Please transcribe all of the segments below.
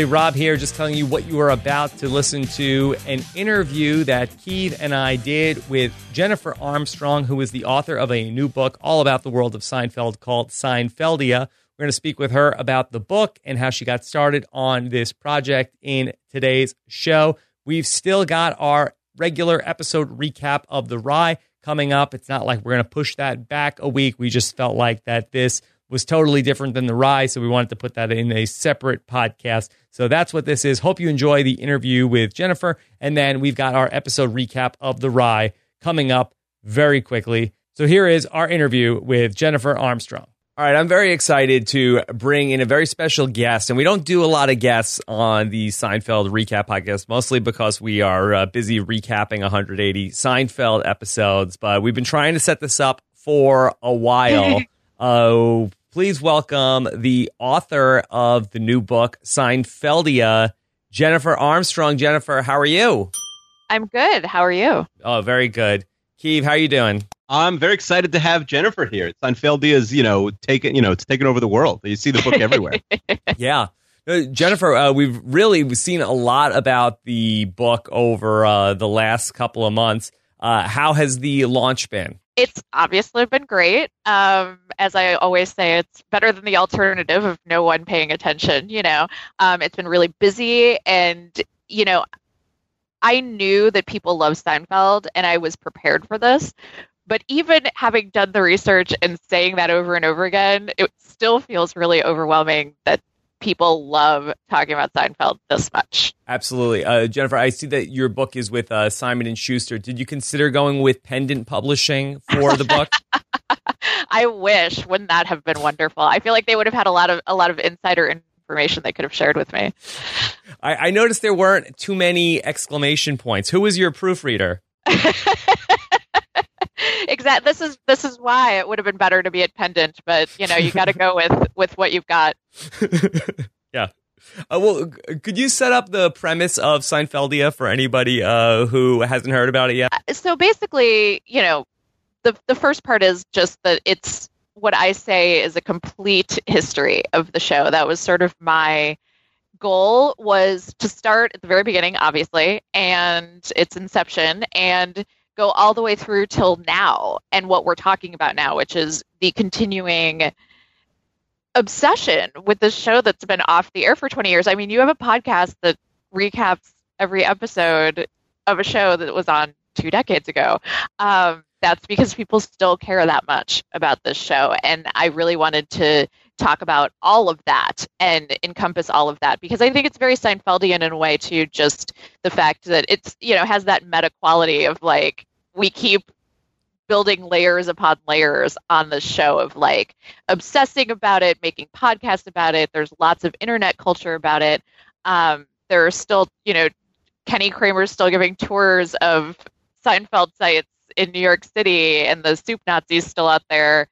everybody. Rob here, just telling you what you are about to listen to an interview that Keith and I did with Jennifer Armstrong, who is the author of a new book all about the world of Seinfeld called Seinfeldia. We're going to speak with her about the book and how she got started on this project in today's show. We've still got our regular episode recap of The Rye coming up. It's not like we're going to push that back a week. We just felt like that this was totally different than The Rye, so we wanted to put that in a separate podcast. So that's what this is. Hope you enjoy the interview with Jennifer. And then we've got our episode recap of The Rye coming up very quickly. So here is our interview with Jennifer Armstrong. All right, I'm very excited to bring in a very special guest. And we don't do a lot of guests on the Seinfeld recap podcast, mostly because we are uh, busy recapping 180 Seinfeld episodes. But we've been trying to set this up for a while. uh, please welcome the author of the new book, Seinfeldia, Jennifer Armstrong. Jennifer, how are you? I'm good. How are you? Oh, very good. Keith, how are you doing? I'm very excited to have Jennifer here. Seinfeldia is, you know, taken, you know, it's taken over the world. You see the book everywhere. yeah. Uh, Jennifer, uh, we've really seen a lot about the book over uh, the last couple of months. Uh, how has the launch been? It's obviously been great. Um, as I always say, it's better than the alternative of no one paying attention. You know, um, it's been really busy, and you know, I knew that people love Seinfeld, and I was prepared for this. But even having done the research and saying that over and over again, it still feels really overwhelming that people love talking about Seinfeld this much. Absolutely, uh, Jennifer. I see that your book is with uh, Simon and Schuster. Did you consider going with Pendant Publishing for the book? I wish. Wouldn't that have been wonderful? I feel like they would have had a lot of a lot of insider information they could have shared with me. I, I noticed there weren't too many exclamation points. Who was your proofreader? This is this is why it would have been better to be at Pendant, but you know you got to go with with what you've got. yeah. Uh, well, could you set up the premise of Seinfeldia for anybody uh, who hasn't heard about it yet? Uh, so basically, you know, the the first part is just that it's what I say is a complete history of the show. That was sort of my goal was to start at the very beginning, obviously, and its inception, and go all the way through till now and what we're talking about now, which is the continuing obsession with this show that's been off the air for 20 years. I mean, you have a podcast that recaps every episode of a show that was on two decades ago. Um, that's because people still care that much about this show. And I really wanted to talk about all of that and encompass all of that because I think it's very Seinfeldian in a way too, just the fact that it's, you know, has that meta quality of like, we keep building layers upon layers on the show of like obsessing about it, making podcasts about it. There's lots of internet culture about it. Um, there are still, you know, Kenny Kramer's still giving tours of Seinfeld sites in New York City, and the soup Nazi's still out there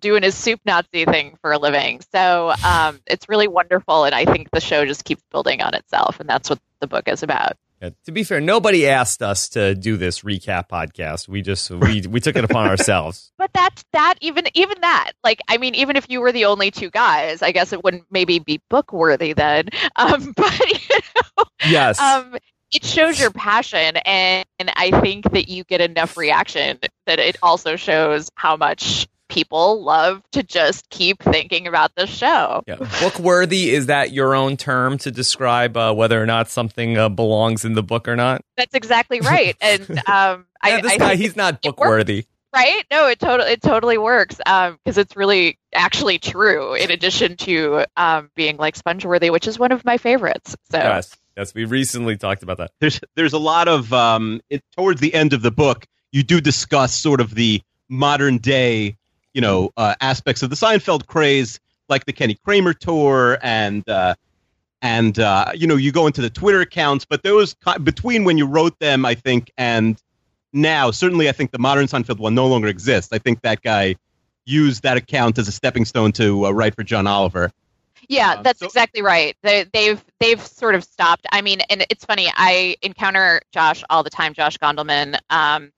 doing his soup Nazi thing for a living. So um, it's really wonderful, and I think the show just keeps building on itself, and that's what the book is about. Yeah, to be fair, nobody asked us to do this recap podcast. We just we we took it upon ourselves. But that that even even that, like I mean, even if you were the only two guys, I guess it wouldn't maybe be book worthy then. Um, but you know, yes, um, it shows your passion, and, and I think that you get enough reaction that it also shows how much people love to just keep thinking about the show. Yeah. Book worthy is that your own term to describe uh, whether or not something uh, belongs in the book or not? That's exactly right. And um, yeah, I, this I guy, he's not book worthy. Right? No, it totally it totally works because um, it's really actually true. In addition to um, being like sponge-worthy, which is one of my favorites. So yes, yes, we recently talked about that. There's there's a lot of um, it, towards the end of the book, you do discuss sort of the modern day you know uh, aspects of the Seinfeld craze, like the Kenny Kramer tour, and uh, and uh, you know you go into the Twitter accounts. But those between when you wrote them, I think, and now, certainly, I think the modern Seinfeld one no longer exists. I think that guy used that account as a stepping stone to uh, write for John Oliver. Yeah, um, that's so- exactly right. They, they've they've sort of stopped. I mean, and it's funny. I encounter Josh all the time, Josh Gondelman. Um,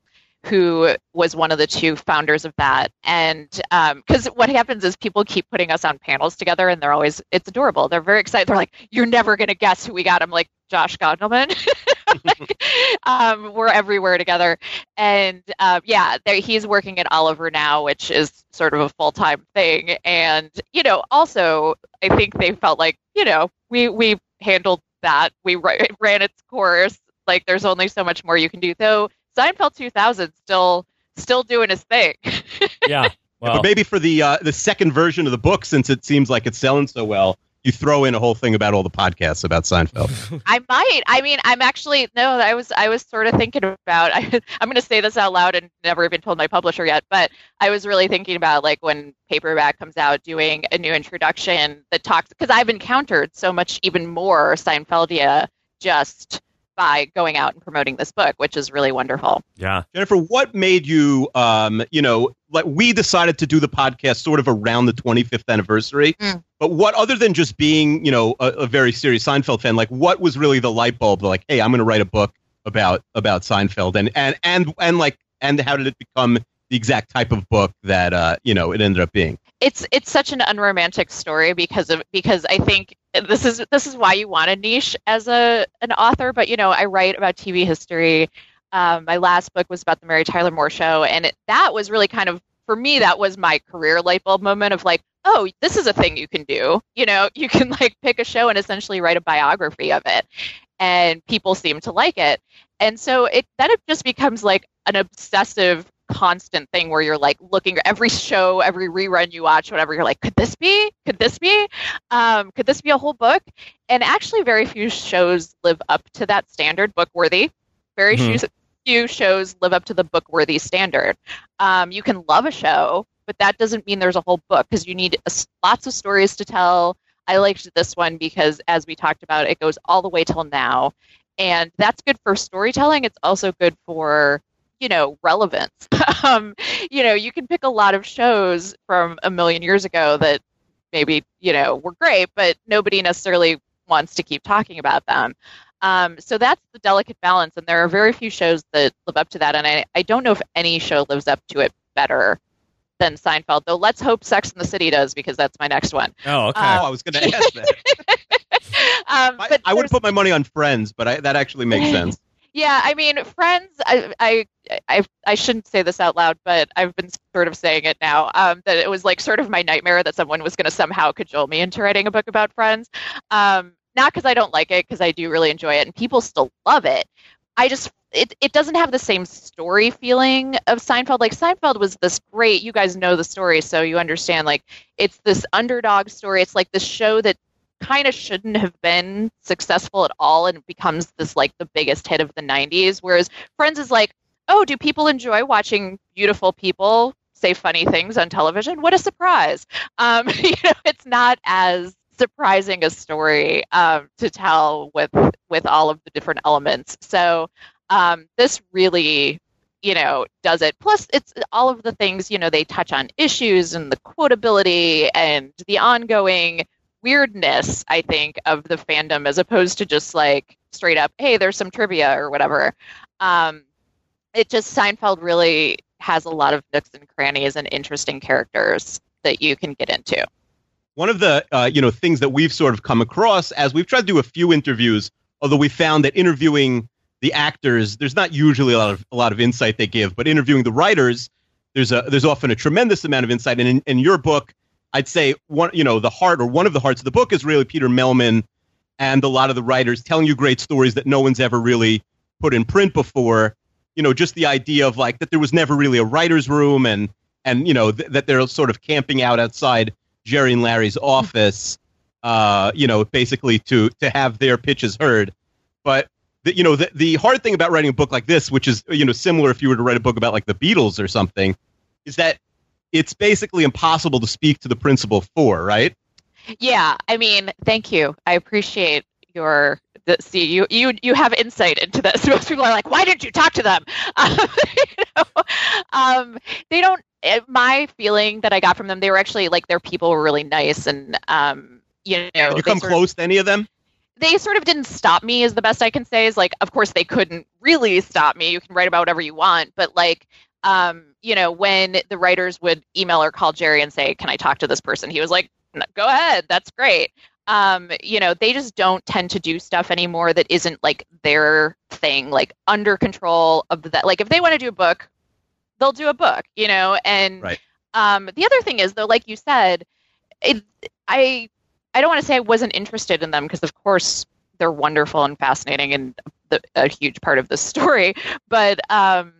who was one of the two founders of that. And because um, what happens is people keep putting us on panels together, and they're always it's adorable. They're very excited. They're like, "You're never gonna guess who we got." I'm like, Josh Gondelman. um, we're everywhere together, and uh, yeah, he's working at Oliver now, which is sort of a full time thing. And you know, also, I think they felt like you know we we handled that. We ran its course. Like, there's only so much more you can do. Though Seinfeld 2000 still still doing his thing. yeah. Well. but maybe for the uh, the second version of the book, since it seems like it's selling so well, you throw in a whole thing about all the podcasts about Seinfeld. I might. I mean, I'm actually no. I was I was sort of thinking about. I, I'm going to say this out loud and never even told my publisher yet. But I was really thinking about like when paperback comes out, doing a new introduction that talks because I've encountered so much even more Seinfeldia just by going out and promoting this book, which is really wonderful. Yeah. Jennifer, what made you, um, you know, like we decided to do the podcast sort of around the 25th anniversary. Mm. But what, other than just being, you know, a, a, very serious Seinfeld fan, like what was really the light bulb? Like, hey, I'm going to write a book about about Seinfeld, and and and and like, and how did it become the exact type of book that uh, you know it ended up being? It's it's such an unromantic story because of because I think this is this is why you want a niche as a an author. But you know, I write about TV history. Um, my last book was about the Mary Tyler Moore Show, and it, that was really kind of for me. That was my career light bulb moment of like, oh, this is a thing you can do. You know, you can like pick a show and essentially write a biography of it, and people seem to like it. And so it then it just becomes like an obsessive constant thing where you're like looking every show, every rerun you watch, whatever. You're like, could this be? Could this be? Um, could this be a whole book? And actually, very few shows live up to that standard, book worthy. Very mm-hmm. few, shows live up to the book worthy standard. Um, you can love a show, but that doesn't mean there's a whole book because you need a, lots of stories to tell. I liked this one because, as we talked about, it goes all the way till now. And that's good for storytelling. It's also good for you know relevance um, you know you can pick a lot of shows from a million years ago that maybe you know were great but nobody necessarily wants to keep talking about them um, so that's the delicate balance and there are very few shows that live up to that and I, I don't know if any show lives up to it better than Seinfeld, though let's hope Sex in the City does because that's my next one. Oh, okay. Um, oh, I was going to ask that. um, I, I would put my money on Friends, but I, that actually makes sense. Yeah, I mean, Friends. I, I, I, I shouldn't say this out loud, but I've been sort of saying it now. Um, that it was like sort of my nightmare that someone was going to somehow cajole me into writing a book about Friends. Um, not because I don't like it, because I do really enjoy it, and people still love it. I just it, it doesn't have the same story feeling of Seinfeld. Like Seinfeld was this great, you guys know the story, so you understand like it's this underdog story. It's like this show that kind of shouldn't have been successful at all and becomes this like the biggest hit of the 90s whereas friends is like oh do people enjoy watching beautiful people say funny things on television what a surprise um, you know it's not as surprising a story um, to tell with with all of the different elements so um, this really you know does it plus it's all of the things you know they touch on issues and the quotability and the ongoing weirdness, I think, of the fandom as opposed to just like straight up, hey, there's some trivia or whatever. Um, it just Seinfeld really has a lot of nooks and crannies and interesting characters that you can get into. One of the uh, you know things that we've sort of come across as we've tried to do a few interviews, although we found that interviewing the actors, there's not usually a lot of a lot of insight they give, but interviewing the writers, there's a there's often a tremendous amount of insight. And in, in your book, I'd say one, you know, the heart or one of the hearts of the book is really Peter Mehlman and a lot of the writers telling you great stories that no one's ever really put in print before. You know, just the idea of like that there was never really a writer's room and and you know th- that they're sort of camping out outside Jerry and Larry's office, uh, you know, basically to to have their pitches heard. But the, you know, the the hard thing about writing a book like this, which is you know similar if you were to write a book about like the Beatles or something, is that it's basically impossible to speak to the principal for, right? Yeah, I mean, thank you. I appreciate your the, see you you you have insight into this. Most people are like, why didn't you talk to them? Um, you know, um, they don't. Eh, my feeling that I got from them, they were actually like their people were really nice and um, you know. Did you come close of, to any of them? they sort of didn't stop me is the best I can say is like of course they couldn't really stop me. You can write about whatever you want, but like um, you know, when the writers would email or call Jerry and say, "Can I talk to this person?" He was like, "Go ahead, that's great." Um, you know, they just don't tend to do stuff anymore that isn't like their thing, like under control of that. Like if they want to do a book, they'll do a book, you know. And Right. um, the other thing is though, like you said, it, I I don't want to say I wasn't interested in them because of course they're wonderful and fascinating and the, a huge part of the story, but um,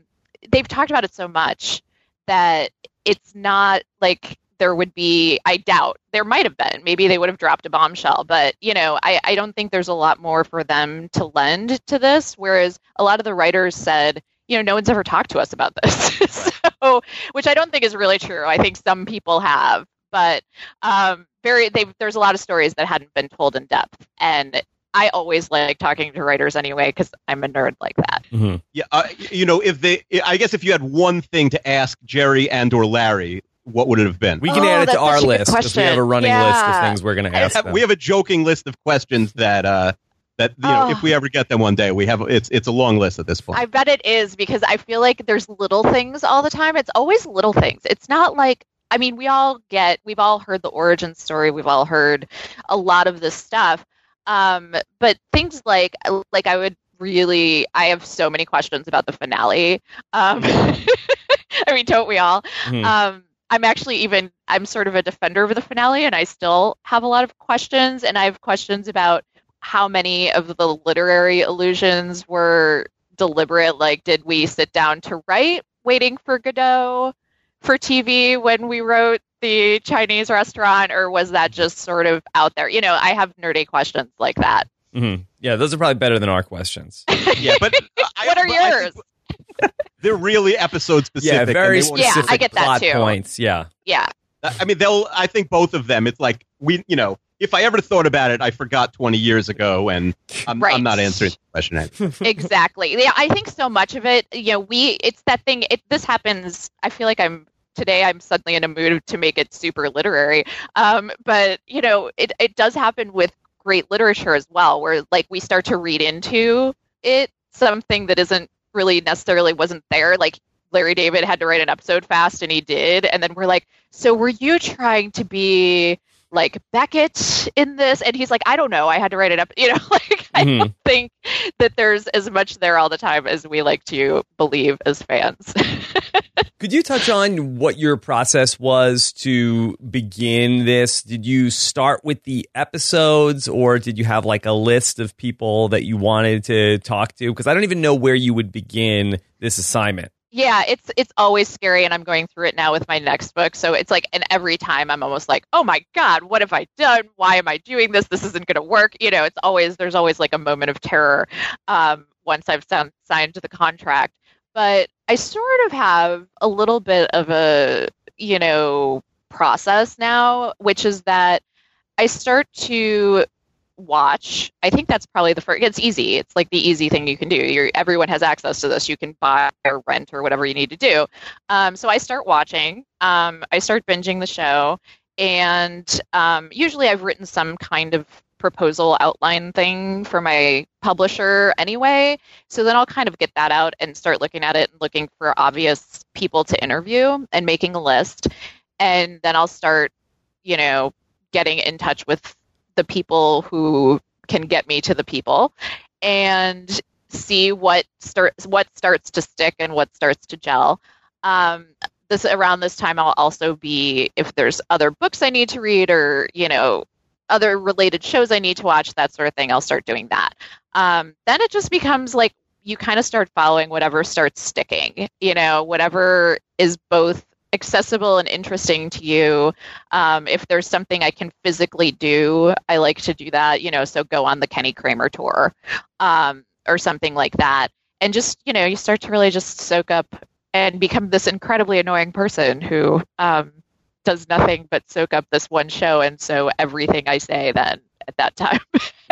they've talked about it so much that it's not like there would be i doubt there might have been maybe they would have dropped a bombshell but you know I, I don't think there's a lot more for them to lend to this whereas a lot of the writers said you know no one's ever talked to us about this so which i don't think is really true i think some people have but um, very they there's a lot of stories that hadn't been told in depth and i always like talking to writers anyway because i'm a nerd like that Mhm. Yeah, uh, you know, if they, I guess if you had one thing to ask Jerry and or Larry, what would it have been? We can Oh, add it to our such a good list because we have a question. running list of things we're going to ask have, them. we have a joking list of questions that uh, that you know, Oh. if we ever get them one day, we have it's it's a long list at this point. I bet it is because I feel like there's little things all the time. It's always little things. It's not like I mean, we all get we've all heard the origin story. We've all heard a lot of this stuff. Um, but things like like I would really I have so many questions about the finale. Um, I mean, don't we all? Mhm. Um, I'm actually even I'm sort of a defender of the finale, and I still have a lot of questions, and I have questions about how many of the literary allusions were deliberate. Like, did we sit down to write waiting for Godot for TV when we wrote the Chinese restaurant, or was that just sort of out there? You know, I have nerdy questions like that. Mhm. Yeah, those are probably better than our questions. yeah, but uh, I- what are but yours? They're really episode specific. yeah, very they won't- Yeah, I specific get that plot too. points. Yeah. Yeah, I mean, they'll. I think both of them. It's like we, you know, if I ever thought about it, I forgot 20 years ago, and I'm, Right. I'm not answering the question. Exactly. Yeah, I think so much of it, you know, we it's that thing it this happens I feel like I'm today I'm suddenly in a mood to make it super literary. Um, but you know, it it does happen with great literature as well, where like we start to read into it something that isn't really necessarily wasn't there. Like Larry David had to write an episode fast and he did, and then we're like, so were you trying to be like Beckett in this? And he's like, I don't know, I had to write it up, you know, like I Mhm. don't think that there's as much there all the time as we like to believe as fans. Could you touch on what your process was to begin this? Did you start with the episodes or did you have like a list of people that you wanted to talk to? Because I don't even know where you would begin this assignment. Yeah, it's it's always scary and I'm going through it now with my next book. So it's like and every time I'm almost like, "Oh my god, what have I done? Why am I doing this? This isn't going to work." You know, it's always there's always like a moment of terror um once I've sound, signed the contract. But I sort of have a little bit of a, you know, process now, which is that I start to watch. I think that's probably the first. It's easy. It's like the easy thing you can do. You're, everyone has access to this. You can buy or rent or whatever you need to do. Um, so I start watching. Um, I start binging the show, and um, usually I've written some kind of proposal outline thing for my publisher anyway. So then I'll kind of get that out and start looking at it and looking for obvious people to interview and making a list. And then I'll start, you know, getting in touch with the people who can get me to the people and see what starts what starts to stick and what starts to gel. Um, this around this time I'll also be if there's other books I need to read or you know other related shows I need to watch that sort of thing I'll start doing that. Um, then it just becomes like you kind of start following whatever starts sticking. You know whatever is both accessible and interesting to you um, if there's something I can physically do, I like to do that. You know, so go on the Kenny Kramer tour um, or something like that, and just you know, you start to really just soak up and become this incredibly annoying person who um, does nothing but soak up this one show, and so everything I say then at that time,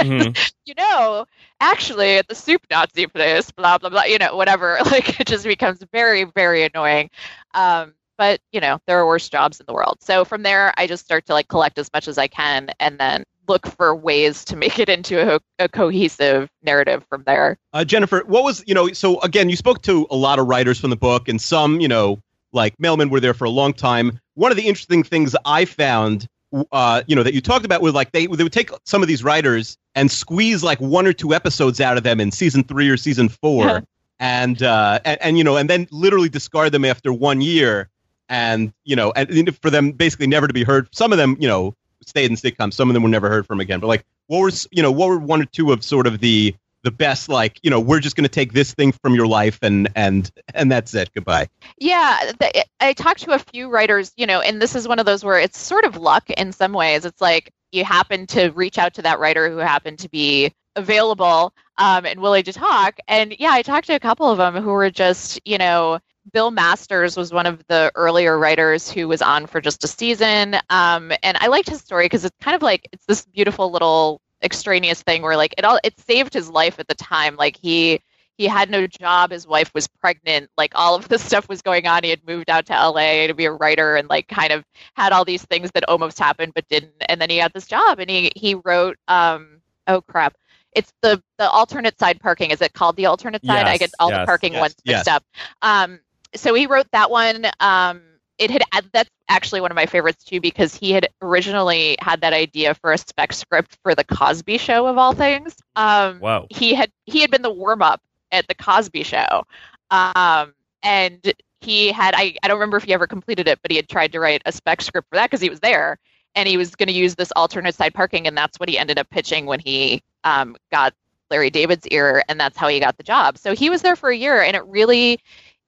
Mhm. you know, actually at the soup Nazi place, blah blah blah, you know, whatever. Like it just becomes very very annoying. Um, but you know, there are worse jobs in the world. So from there, I just start to like collect as much as I can, and then look for ways to make it into a, a cohesive narrative from there. Uh, Jennifer, what was you know? So again, you spoke to a lot of writers from the book, and some you know, like Mehlman, were there for a long time. One of the interesting things I found, uh, you know, that you talked about was like they they would take some of these writers and squeeze like one or two episodes out of them in season three or season four, and, uh, and and you know, and then literally discard them after one year, and you know, and for them basically never to be heard. Some of them, you know stayed in sitcoms. Some of them were never heard from again. But like, what were you know what were one or two of sort of the the best like you know we're just going to take this thing from your life and and and that's it goodbye yeah the, i talked to a few writers you know and this is one of those where it's sort of luck in some ways it's like you happen to reach out to that writer who happened to be available um, and willing to talk and yeah i talked to a couple of them who were just you know Bill Masters was one of the earlier writers who was on for just a season. Um, and I liked his story because it's kind of like it's this beautiful little extraneous thing where like it all it saved his life at the time. Like he he had no job, his wife was pregnant, like all of this stuff was going on. He had moved out to LA to be a writer and like kind of had all these things that almost happened but didn't. And then he had this job and he he wrote um oh crap it's the the alternate side parking. Is it called the alternate side? Yes, I get all yes, the parking yes, ones mixed up. Um, so he wrote that one. Um, it had that's actually one of my favorites too because he had originally had that idea for a spec script for the Cosby Show of all things. Um, Whoa. He had he had been the warm up at the Cosby Show, um, and he had I I don't remember if he ever completed it, but he had tried to write a spec script for that because he was there and he was going to use this alternate side parking, and that's what he ended up pitching when he um, got Larry David's ear, and that's how he got the job. So he was there for a year, and it really,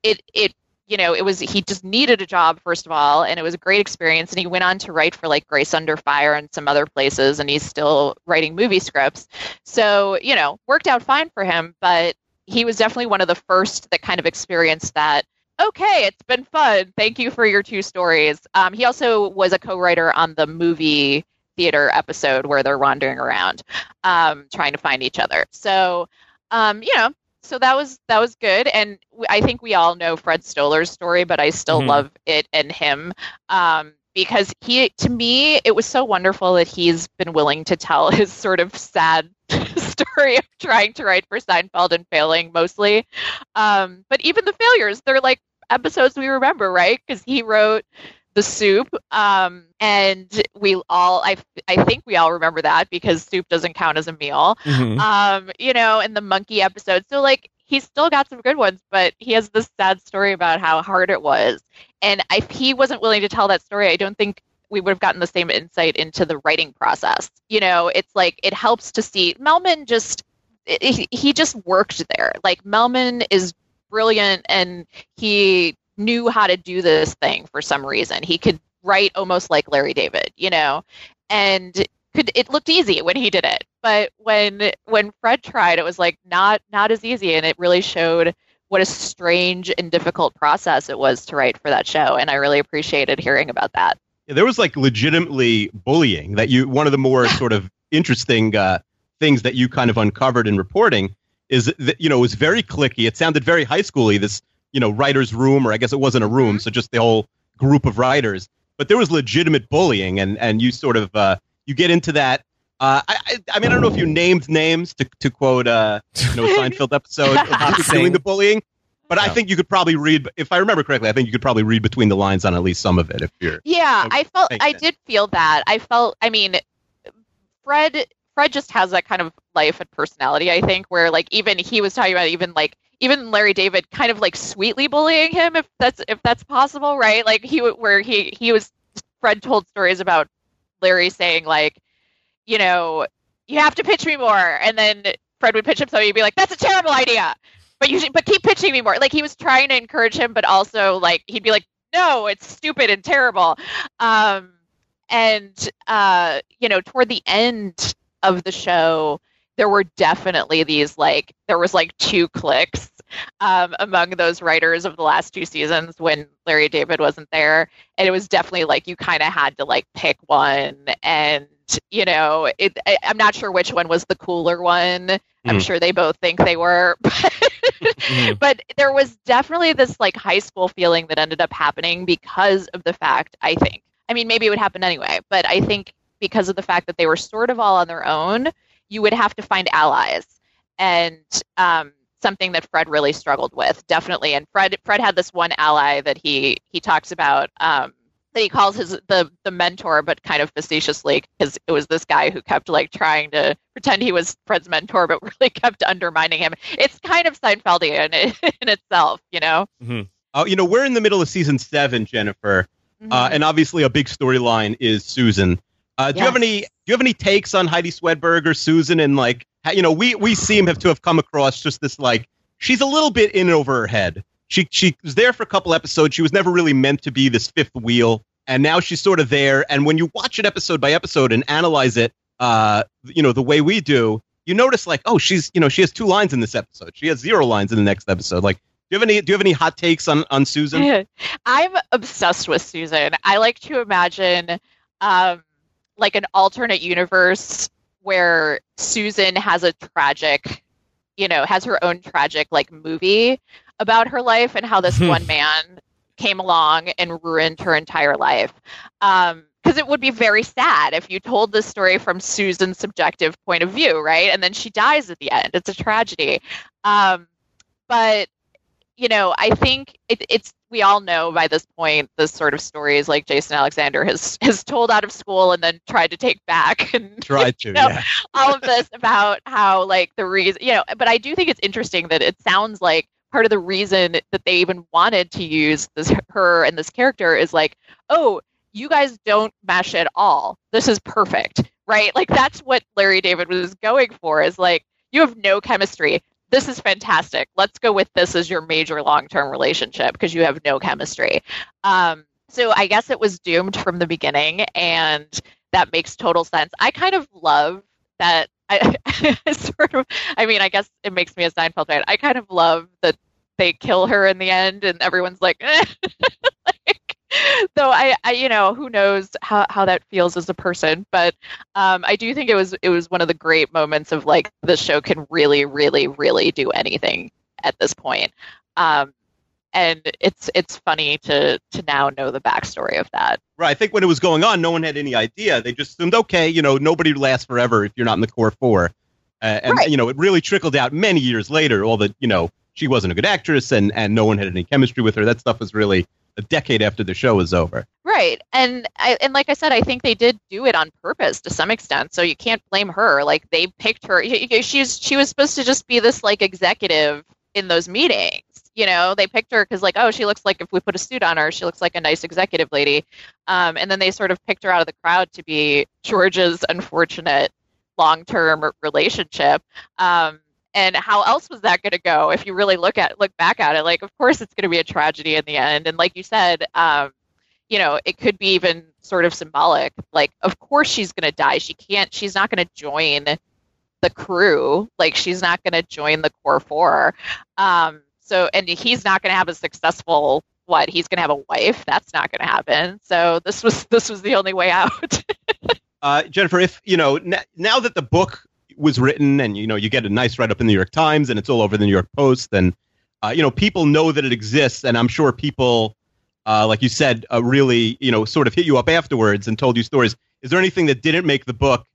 it it you know it was he just needed a job first of all, and it was a great experience. And he went on to write for like Grace Under Fire and some other places, and he's still writing movie scripts. So you know, worked out fine for him, but he was definitely one of the first that kind of experienced that okay, it's been fun. Thank you for your two stories. Um, he also was a co-writer on the movie theater episode where they're wandering around, um, trying to find each other. So, um, you know, so that was that was good. And i think we all know Fred Stoller's story, but I still Mhm. love it and him. Um, because he, to me, it was so wonderful that he's been willing to tell his sort of sad story of trying to write for Seinfeld and failing mostly. Um, but even the failures, they're like episodes we remember, right? Because he wrote the soup, um, and we all, I, I think we all remember that because soup doesn't count as a meal. Mhm. Um, you know, in the monkey episode. So like he's still got some good ones, but he has this sad story about how hard it was. And if he wasn't willing to tell that story, I don't think we would have gotten the same insight into the writing process. You know, it's like it helps to see Mehlman just he he just worked there. Like Mehlman is brilliant and he knew how to do this thing for some reason. He could write almost like Larry David, you know. And could it looked easy when he did it. But when when Fred tried it was like not not as easy and it really showed what a strange and difficult process it was to write for that show and I really appreciated hearing about that. Yeah, there was like legitimately bullying that you one of the more sort of interesting uh, things that you kind of uncovered in reporting is that you know it was very clicky it sounded very high schooly this you know writers room or i guess it wasn't a room so just the whole group of writers. But there was legitimate bullying and and you sort of uh, you get into that. Uh, I, I I mean I don't know if you named names to to quote uh, you know a Seinfeld episode of doing the bullying but I think you could probably read if I remember correctly I think you could probably read between the lines on at least some of it if you're Yeah, Okay, I felt I did feel that. I felt I mean Fred Fred just has that kind of life and personality, I think, where like even he was talking about even like even Larry David kind of like sweetly bullying him if that's if that's possible, right? Like he where he he was Fred told stories about Larry saying like, you know, you have to pitch me more and then Fred would pitch him something he'd be like, That's a terrible idea. But you should, but keep pitching me more. Like he was trying to encourage him, but also like he'd be like, No, it's stupid and terrible. Um and uh, you know, toward the end of the show, there were definitely these like there was like two cliques um, among those writers of the last two seasons when Larry David wasn't there, and it was definitely like you kind of had to like pick one, and you know, it, I, I'm not sure which one was the cooler one. I'm Mhm. sure they both think they were, Mhm. but there was definitely this like high school feeling that ended up happening because of the fact I think. I mean, maybe it would happen anyway, but I think because of the fact that they were sort of all on their own, you would have to find allies. And um, something that Fred really struggled with, definitely. And Fred Fred had this one ally that he he talks about um, that he calls his the the mentor, but kind of facetiously because it was this guy who kept like trying to pretend he was Fred's mentor, but really kept undermining him. It's kind of Seinfeldian in, in itself, you know. Mm-hmm. Uh, you know, we're in the middle of season seven, Jennifer, mm-hmm. uh, and obviously a big storyline is Susan. Uh, do yes. you have any? Do you have any takes on Heidi Swedberg or Susan? And like, you know, we we seem have to have come across just this like she's a little bit in over her head. She she was there for a couple episodes. She was never really meant to be this fifth wheel, and now she's sort of there. And when you watch it episode by episode and analyze it, uh, you know, the way we do, you notice like, oh, she's you know, she has two lines in this episode. She has zero lines in the next episode. Like, do you have any do you have any hot takes on on Susan? I'm obsessed with Susan. I like to imagine um like an alternate universe where Susan has a tragic, you know, has her own tragic like movie about her life and how this one man came along and ruined her entire life. Um, because it would be very sad if you told this story from Susan's subjective point of view, right? And then she dies at the end. It's a tragedy. Um, but you know, I think it, it's we all know by this point the sort of stories like Jason Alexander has has told out of school and then tried to take back and tried to you know, yeah. all of this about how like the reason you know but I do think it's interesting that it sounds like part of the reason that they even wanted to use this her and this character is like oh you guys don't mesh at all. This is perfect right? Like that's what Larry David was going for is like you have no chemistry this is fantastic. Let's go with this as your major long term relationship because you have no chemistry. Um, so I guess it was doomed from the beginning, and that makes total sense. I kind of love that. I, sort of, I mean, I guess it makes me a Seinfeld fan. I kind of love that they kill her in the end, and everyone's like, eh. though I, I, you know, who knows how, how that feels as a person, but um, I do think it was it was one of the great moments of like the show can really, really, really do anything at this point. Um, and it's it's funny to to now know the backstory of that. Right. I think when it was going on, no one had any idea. They just assumed, okay, you know, nobody lasts forever if you're not in the core four. Uh, and right. you know, it really trickled out many years later. All the you know, she wasn't a good actress, and and no one had any chemistry with her. That stuff was really a decade after the show was over. Right. And I, and like I said, I think they did do it on purpose to some extent. So you can't blame her. Like they picked her. She's she was supposed to just be this like executive in those meetings. You know, they picked her because like, oh, she looks like if we put a suit on her, she looks like a nice executive lady. Um, and then they sort of picked her out of the crowd to be George's unfortunate long-term relationship. Um, and how else was that going to go if you really look at look back at it? Like of course it's going to be a tragedy in the end and like you said um, you know it could be even sort of symbolic. Like of course she's going to die. She can't she's not going to join the crew. Like she's not going to join the core four. Um, so and he's not going to have a successful what he's going to have a wife? That's not going to happen. So this was this was the only way out. Uh, jennifer if you know n- now that the book was written and you know you get a nice write up in the New York Times and it's all over the New York Post and uh, you know people know that it exists and I'm sure people uh, like you said uh, really you know sort of hit you up afterwards and told you stories. Is there anything that didn't make the book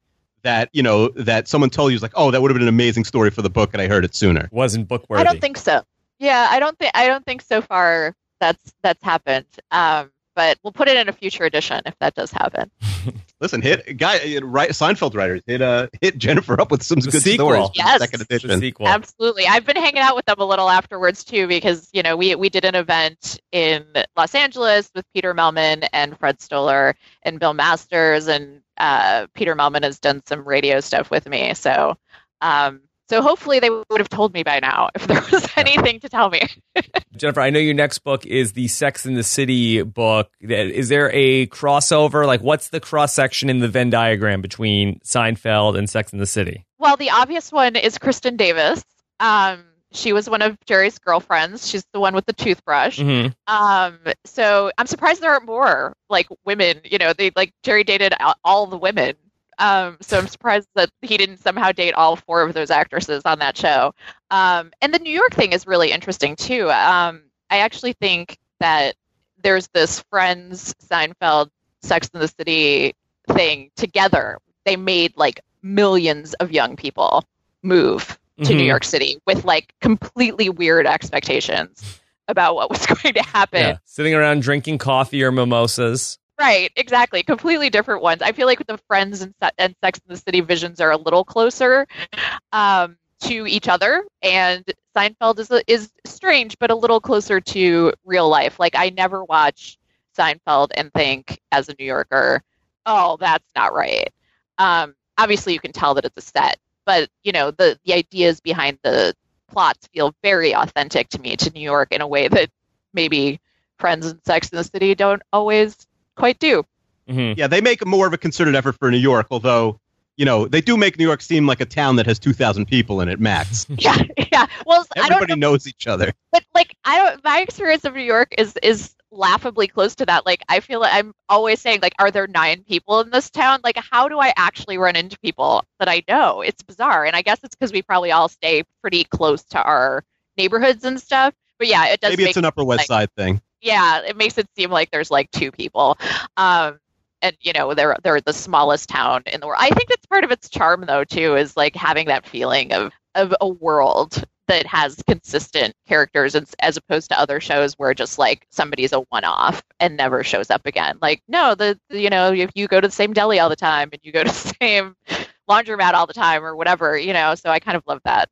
that you know that someone told you was like oh that would have been an amazing story for the book and I heard it sooner? Wasn't book worthy. I don't think so. Yeah, I don't think I don't think so far that's that's happened. Um, but we'll put it in a future edition if that does happen. Listen, hit guy, write Seinfeld writers, hit uh, hit Jennifer up with some the good sequel. stories. Yes, second edition. The sequel. Absolutely, I've been hanging out with them a little afterwards too because you know we we did an event in Los Angeles with Peter Mehlman and Fred Stoller and Bill Masters, and uh, Peter Mehlman has done some radio stuff with me. So um, so hopefully they would have told me by now if there was anything to tell me. Jennifer, I know your next book is the Sex in the City book. Is there a crossover? Like, what's the cross section in the Venn diagram between Seinfeld and Sex in the City? Well, the obvious one is Kristin Davis. Um, she was one of Jerry's girlfriends. She's the one with the toothbrush. Mm-hmm. Um, so I'm surprised there aren't more like women. You know, they like Jerry dated all the women um, so I'm surprised that he didn't somehow date all four of those actresses on that show. Um, and the New York thing is really interesting too. Um, I actually think that there's this Friends, Seinfeld, Sex in the City thing together, they made like millions of young people move to Mhm. New York City with like completely weird expectations about what was going to happen. Yeah. Sitting around drinking coffee or mimosas. Right, exactly. Completely different ones. I feel like the Friends and, Se- and Sex in the City visions are a little closer um, to each other, and Seinfeld is is strange, but a little closer to real life. Like I never watch Seinfeld and think, as a New Yorker, oh, that's not right. Um, obviously, you can tell that it's a set, but you know the the ideas behind the plots feel very authentic to me to New York in a way that maybe Friends and Sex in the City don't always quite do. hmm Yeah, they make more of a concerted effort for New York, although you know they do make New York seem like a town that has two thousand people in it max. Yeah, yeah. Well, I don't Everybody know, knows each other. but like I don't. My experience of New York is is laughably close to that. Like I feel like I'm always saying, like, are there nine people in this town? Like, how do I actually run into people that I know? It's bizarre, and I guess it's because we probably all stay pretty close to our neighborhoods and stuff. But yeah, it does. Maybe make it's an Upper West like- Side thing. Yeah, it makes it seem like there's like two people. Um, and you know, they're they're the smallest town in the world. I think that's part of its charm though too, is like having that feeling of of a world that has consistent characters as, as opposed to other shows where just like somebody's a one off and never shows up again. Like no, the, the you know, if you go to the same deli all the time and you go to the same laundromat all the time or whatever, you know, so I kind of love that.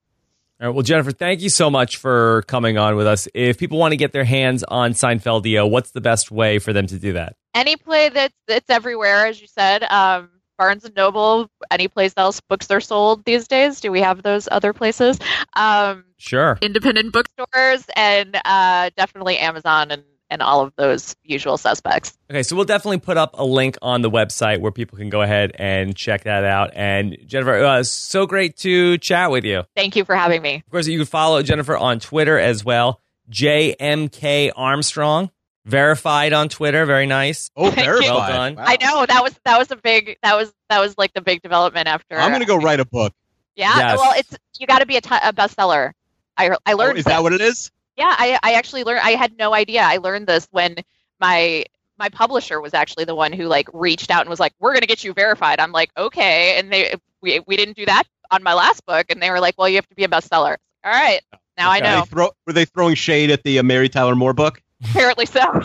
All right. Well, Jennifer, thank you so much for coming on with us. If people want to get their hands on Seinfeldia, what's the best way for them to do that? any play that's it's everywhere, as you said. Um, Barnes and Noble, any place else books are sold these days. Do we have those other places? Um, Sure. independent bookstores and uh, definitely Amazon and and all of those usual suspects. Okay, so we'll definitely put up a link on the website where people can go ahead and check that out. And Jennifer, uh, so great to chat with you. Thank you for having me. Of course, you can follow Jennifer on Twitter as well. JMK Armstrong, verified on Twitter. Very nice. Oh, verified. Well done. Wow. I know that was that was a big that was that was like the big development after. I'm gonna go write a book. Yeah, Yes. well, it's you got to be a, t- a bestseller. I I Oh, learned is that what it is? Yeah, I, I actually learned. I had no idea. I learned this when my my publisher was actually the one who like reached out and was like, "We're gonna get you verified." I'm like, "Okay," and they we we didn't do that on my last book, and they were like, "Well, you have to be a bestseller." All right, now I know. They throw, were they throwing shade at the uh, Mary Tyler Moore book? Apparently so.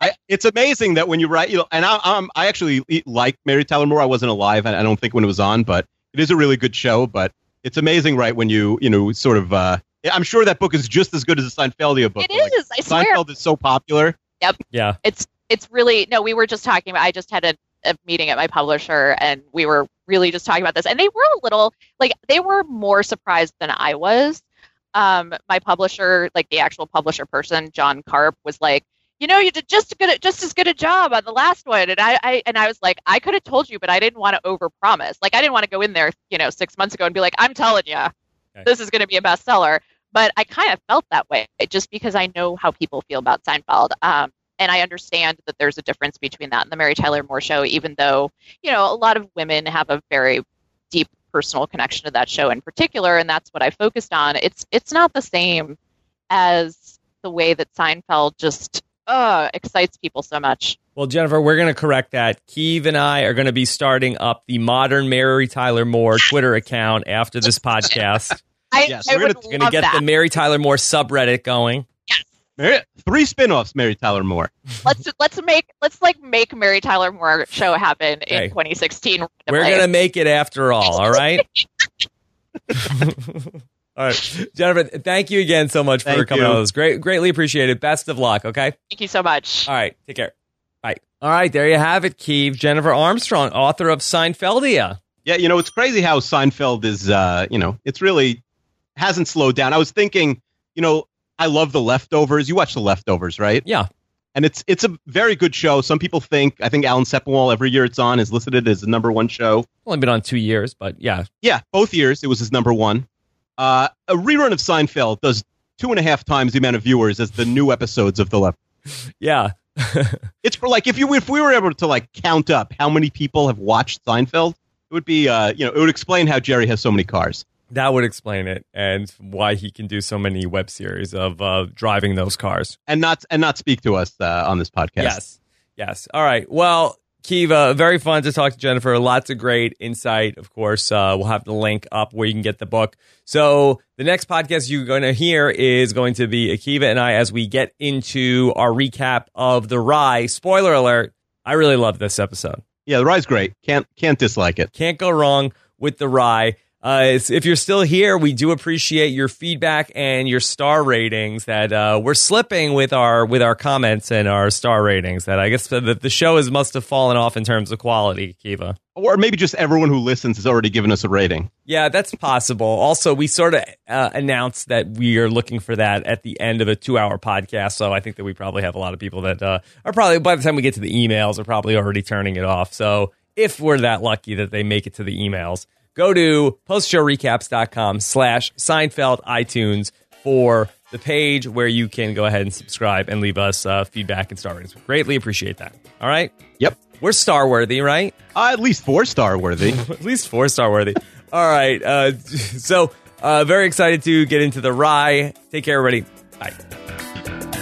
I, it's amazing that when you write, you know, and I, um, I actually like Mary Tyler Moore. I wasn't alive, and I don't think when it was on, but it is a really good show. But it's amazing, right? When you, you know, sort of, uh, I'm sure that book is just as good as the Seinfeldia book. it but, like. I swear. Seinfeld is so popular. Yep. Yeah. it's it's really no we were just talking about i just had a, a meeting at my publisher and we were really just talking about this and they were a little like they were more surprised than i was um my publisher like the actual publisher person jon karp was like you know you did just a good just as good a job on the last one and i, I and i was like i could have told you but i didn't want to overpromise like i didn't want to go in there you know six months ago and be like i'm telling you Okay. this is going to be a bestseller but i kind of felt that way just because i know how people feel about seinfeld um and I understand that there's a difference between that and the Mary Tyler Moore show, even though, you know, a lot of women have a very deep personal connection to that show in particular, and that's what I focused on. It's it's not the same as the way that Seinfeld just uh, excites people so much. Well, Jennifer, we're going to correct that. Keeve and I are going to be starting up the modern Mary Tyler Moore Twitter account after this podcast. I, Yes, I we're would gonna- going to get that. the Mary Tyler Moore subreddit going. Mary, three spin-offs. Mary Tyler Moore. let's let's make let's like make Mary Tyler Moore show happen Okay. in 2016. We're going to make it after all, all right? all right. Jennifer, thank you again so much for coming you. on. It was great, greatly appreciated. Best of luck, okay? Thank you so much. All right. Take care. Bye. All right. There you have it, Keeve. Jennifer Armstrong, author of Seinfeldia. Yeah, you know, it's crazy how Seinfeld is, uh, you know, it's really hasn't slowed down. I was thinking, you know, I love The Leftovers. You watch The Leftovers, right? Yeah. And it's it's a very good show. Some people think, I think Alan Sepinwall, every year it's on, is listed as the number one show. Only been on two years, but yeah. Yeah, both years it was his number one. Uh, a rerun of Seinfeld does two and a half times the amount of viewers as the new episodes of The Left. Yeah. It's for like if you if we were able to like count up how many people have watched Seinfeld, it would be uh, you know it would explain how Jerry has so many cars. That would explain it and why he can do so many web series of uh, driving those cars. and not and not speak to us uh, on this podcast. Yes. Yes. All right. Well, Kiva, very fun to talk to Jennifer. Lots of great insight. Of course, uh, we'll have the link up where you can get the book. So the next podcast you're going to hear is going to be Akiva and I as we get into our recap of the Rye. Spoiler alert: I really love this episode. Yeah, the rye's great. Can't can't dislike it. Can't go wrong with the Rye. Uh, if you're still here, we do appreciate your feedback and your star ratings. That uh, we're slipping with our with our comments and our star ratings. That I guess the, the show is must have fallen off in terms of quality, Kiva. Or maybe just everyone who listens has already given us a rating. Yeah, that's possible. Also, we sort of uh, announced that we are looking for that at the end of a two-hour podcast. So I think that we probably have a lot of people that uh, are probably by the time we get to the emails are probably already turning it off. So if we're that lucky that they make it to the emails go to postshowrecaps.com slash Seinfeld iTunes for the page where you can go ahead and subscribe and leave us uh, feedback and star ratings. We greatly appreciate that. All right? Yep. We're star worthy, right? Uh, at least four star worthy. at least four star worthy. All right. Uh, so, uh, very excited to get into the rye. Take care, everybody. Bye.